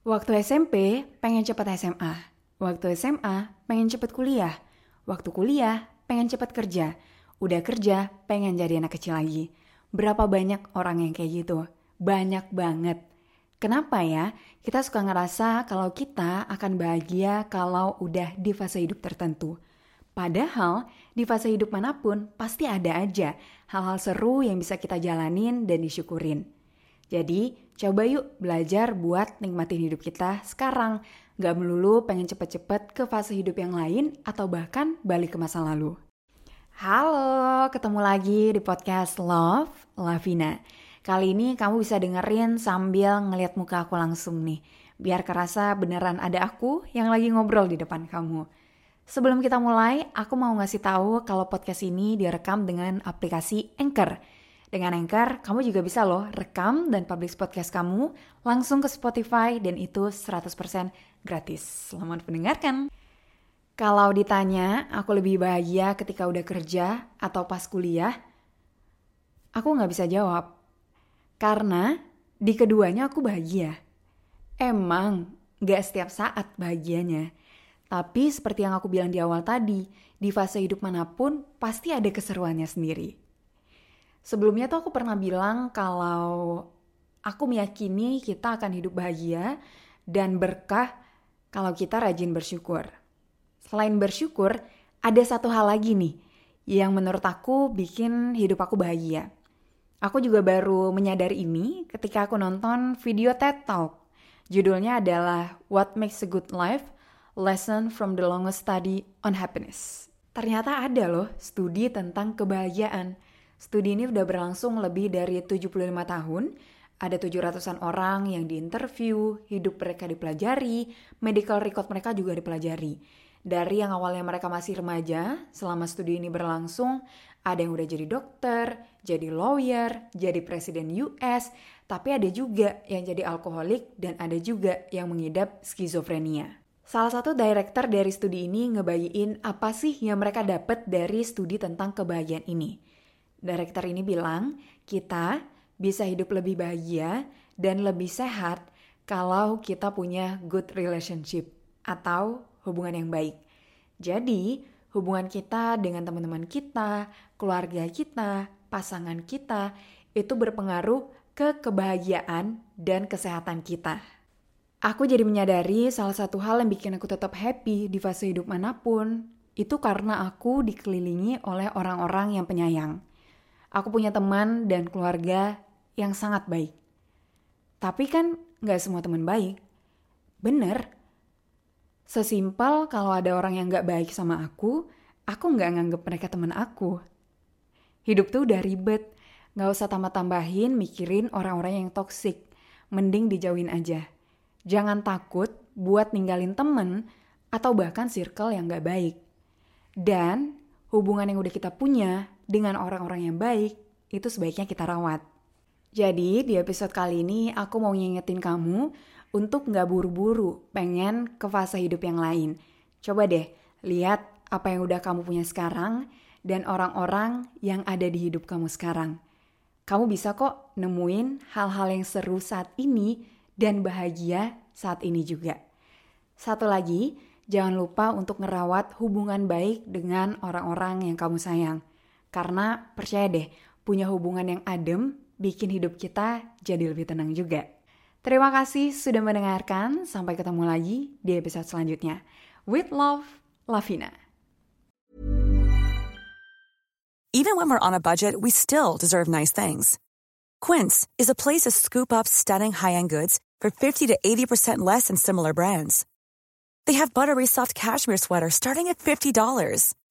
Waktu SMP, pengen cepat SMA. Waktu SMA, pengen cepat kuliah. Waktu kuliah, pengen cepat kerja. Udah kerja, pengen jadi anak kecil lagi. Berapa banyak orang yang kayak gitu? Banyak banget. Kenapa ya? Kita suka ngerasa kalau kita akan bahagia kalau udah di fase hidup tertentu. Padahal di fase hidup mana pun pasti ada aja hal-hal seru yang bisa kita jalanin dan disyukurin. Jadi coba yuk belajar buat nikmatin hidup kita sekarang. Gak melulu pengen cepet-cepet ke fase hidup yang lain atau bahkan balik ke masa lalu. Halo, ketemu lagi di podcast Love Lavina. Kali ini kamu bisa dengerin sambil ngeliat muka aku langsung nih. Biar kerasa beneran ada aku yang lagi ngobrol di depan kamu. Sebelum kita mulai, aku mau ngasih tahu kalau podcast ini direkam dengan aplikasi Anchor. Dengan Anchor, kamu juga bisa loh rekam dan publish podcast kamu langsung ke Spotify dan itu 100% gratis. Selamat mendengarkan. Kalau ditanya, aku lebih bahagia ketika udah kerja atau pas kuliah, aku nggak bisa jawab. Karena di keduanya aku bahagia. Emang gak setiap saat bahagianya. Tapi seperti yang aku bilang di awal tadi, di fase hidup mana pun pasti ada keseruannya sendiri. Sebelumnya tuh aku pernah bilang kalau aku meyakini kita akan hidup bahagia dan berkah kalau kita rajin bersyukur. Selain bersyukur, ada satu hal lagi nih yang menurut aku bikin hidup aku bahagia. Aku juga baru menyadari ini ketika aku nonton video TED Talk. Judulnya adalah What Makes a Good Life? Lesson from the Longest Study on Happiness. Ternyata ada loh studi tentang kebahagiaan. Studi ini udah berlangsung lebih dari 75 tahun. Ada 700-an orang yang diinterview, hidup mereka dipelajari, medical record mereka juga dipelajari. Dari yang awalnya mereka masih remaja, selama studi ini berlangsung, ada yang udah jadi dokter, jadi lawyer, jadi presiden US, tapi ada juga yang jadi alkoholik dan ada juga yang mengidap skizofrenia. Salah satu director dari studi ini ngebagiin apa sih yang mereka dapat dari studi tentang kebahagiaan ini. Director ini bilang, kita bisa hidup lebih bahagia dan lebih sehat kalau kita punya good relationship atau hubungan yang baik. Jadi, hubungan kita dengan teman-teman kita, keluarga kita, pasangan kita, itu berpengaruh ke kebahagiaan dan kesehatan kita. Aku jadi menyadari salah satu hal yang bikin aku tetap happy di fase hidup mana pun, itu karena aku dikelilingi oleh orang-orang yang penyayang. Aku punya teman dan keluarga yang sangat baik. Tapi kan gak semua teman baik. Bener, Sesimpel kalau ada orang yang gak baik sama aku, aku gak nganggep mereka temen aku. Hidup tuh udah ribet, gak usah tambah-tambahin mikirin orang-orang yang toksik. Mending dijauhin aja. Jangan takut buat ninggalin temen atau bahkan circle yang gak baik. Dan hubungan yang udah kita punya dengan orang-orang yang baik, itu sebaiknya kita rawat. Jadi di episode kali ini aku mau ngingetin kamu untuk nggak buru-buru pengen ke fase hidup yang lain. Coba deh lihat apa yang udah kamu punya sekarang dan orang-orang yang ada di hidup kamu sekarang. Kamu bisa kok nemuin hal-hal yang seru saat ini dan bahagia saat ini juga. Satu lagi, jangan lupa untuk ngerawat hubungan baik dengan orang-orang yang kamu sayang. Karena percaya deh, punya hubungan yang adem bikin hidup kita jadi lebih tenang juga. Terima kasih sudah mendengarkan. Sampai ketemu lagi di episode selanjutnya. With love, Lavina. Even when we're on a budget, we still deserve nice things. Quince is a place to scoop up stunning high-end goods for 50 to 80% less than similar brands. They have buttery soft cashmere sweaters starting at $50,